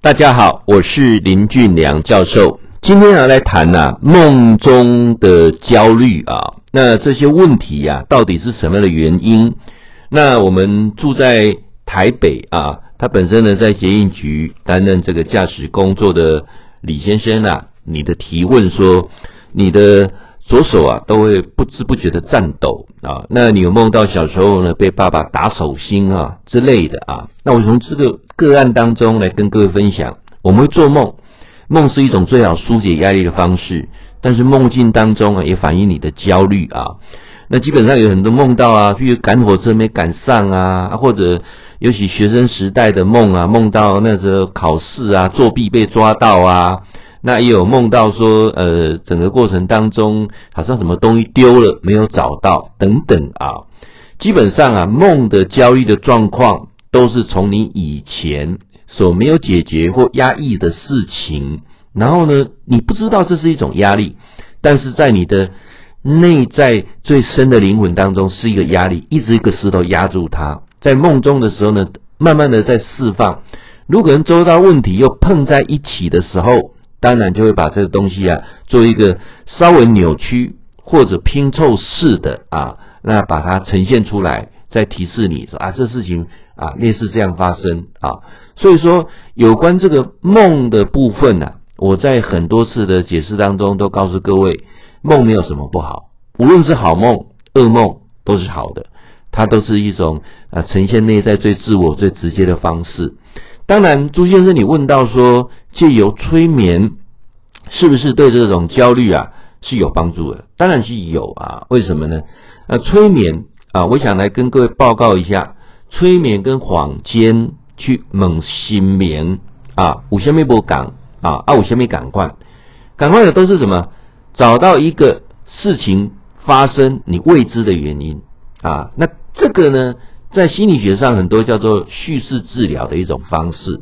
大家好，我是林俊良教授。今天要来谈呐、啊，梦中的焦虑啊，那这些问题呀、啊，到底是什么样的原因？那我们住在台北啊，他本身呢在捷运局担任这个驾驶工作的李先生啊，你的提问说，你的左手啊都会不知不觉的颤抖啊，那你有梦到小时候呢被爸爸打手心啊之类的啊？那我从这个个案当中来跟各位分享，我们会做梦。梦是一种最好纾解压力的方式，但是梦境当中啊，也反映你的焦虑啊。那基本上有很多梦到啊，譬如赶火车没赶上啊，或者尤其学生时代的梦啊，梦到那时候考试啊作弊被抓到啊，那也有梦到说，呃，整个过程当中好像什么东西丢了没有找到等等啊。基本上啊，梦的焦虑的状况都是从你以前。所没有解决或压抑的事情，然后呢，你不知道这是一种压力，但是在你的内在最深的灵魂当中是一个压力，一直一个石头压住它。在梦中的时候呢，慢慢的在释放。如果跟周遭问题又碰在一起的时候，当然就会把这个东西啊做一个稍微扭曲或者拼凑式的啊，那把它呈现出来，再提示你说啊，这事情啊类似这样发生啊。所以说，有关这个梦的部分呢、啊，我在很多次的解释当中都告诉各位，梦没有什么不好，无论是好梦、噩梦都是好的，它都是一种呃呈现内在最自我、最直接的方式。当然，朱先生，你问到说，借由催眠是不是对这种焦虑啊是有帮助的？当然是有啊，为什么呢？呃，催眠啊，我想来跟各位报告一下，催眠跟坊间。去猛心眠啊，五千米波港啊，啊五千米港换，港换的都是什么？找到一个事情发生你未知的原因啊，那这个呢，在心理学上很多叫做叙事治疗的一种方式。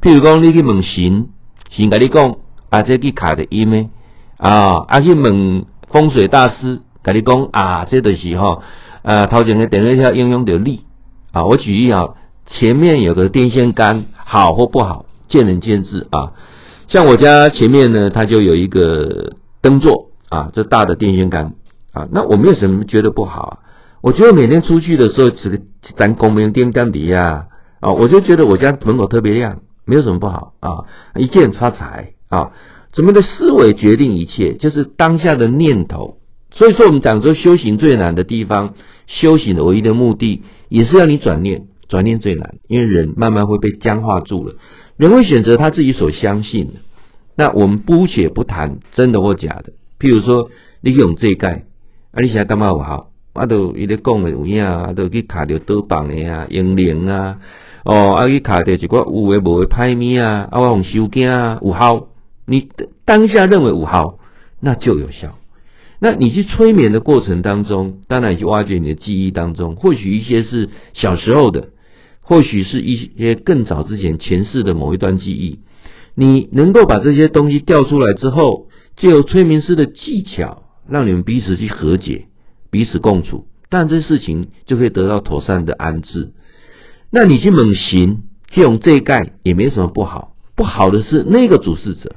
譬如讲，你去问神，神跟你讲啊，这去卡的音呢啊，啊去问风水大师，跟你讲啊，这的时候啊，头前的电热条应用的力啊，我举例啊。前面有个电线杆，好或不好，见仁见智啊。像我家前面呢，它就有一个灯座啊，这大的电线杆啊。那我没有什么觉得不好啊。我觉得每天出去的时候，这个咱光明电杆底下啊，我就觉得我家门口特别亮，没有什么不好啊。一见发财啊，怎么的思维决定一切，就是当下的念头。所以说，我们讲说修行最难的地方，修行的唯一的目的，也是让你转念。转念最难，因为人慢慢会被僵化住了。人会选择他自己所相信的。那我们姑且不谈真的或假的。譬如说，你用这盖，啊，你现在干嘛不好？啊，都伊咧讲的有影啊，都去卡着倒棒的啊，英灵啊，哦，啊去卡着一个有诶无诶歹物啊，啊，我用收惊啊，有效。你当下认为有效，那就有效。那你去催眠的过程当中，当然去挖掘你的记忆当中，或许一些是小时候的。或许是一些更早之前前世的某一段记忆，你能够把这些东西调出来之后，借由催眠师的技巧，让你们彼此去和解，彼此共处，但这事情就可以得到妥善的安置。那你去猛行，去用这一盖也没什么不好，不好的是那个主事者，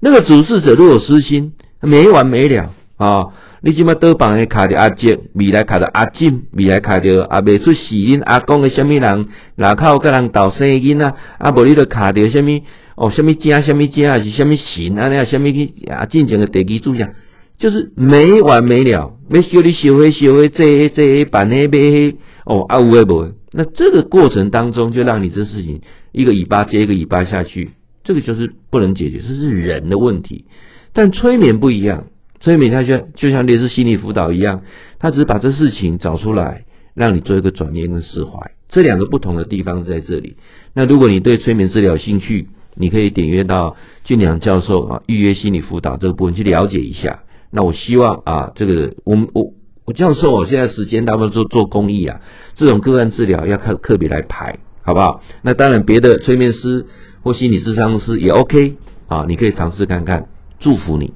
那个主事者如果私心，没完没了啊。哦你即马倒房诶卡着阿杰，未来卡着阿进，未来卡着阿未出世因阿公的虾米人，哪靠个人倒生囡啊？啊，无你都卡着虾米哦，虾米精，虾米精，还是虾米神啊？那虾米去啊？进前诶地基主项，就是没完没了，要修你修诶修诶，这这诶办诶买诶哦，啊有诶无？那这个过程当中，就让你这事情一个尾巴接一个尾巴下去，这个就是不能解决，这是人的问题。但催眠不一样。催眠它就就像类似心理辅导一样，它只是把这事情找出来，让你做一个转念跟释怀。这两个不同的地方在这里。那如果你对催眠治疗有兴趣，你可以点阅到俊良教授啊预约心理辅导这个部分去了解一下。那我希望啊，这个我们我我教授我现在时间大部分做做公益啊，这种个案治疗要看特别来排，好不好？那当然别的催眠师或心理咨商师也 OK 啊，你可以尝试看看，祝福你。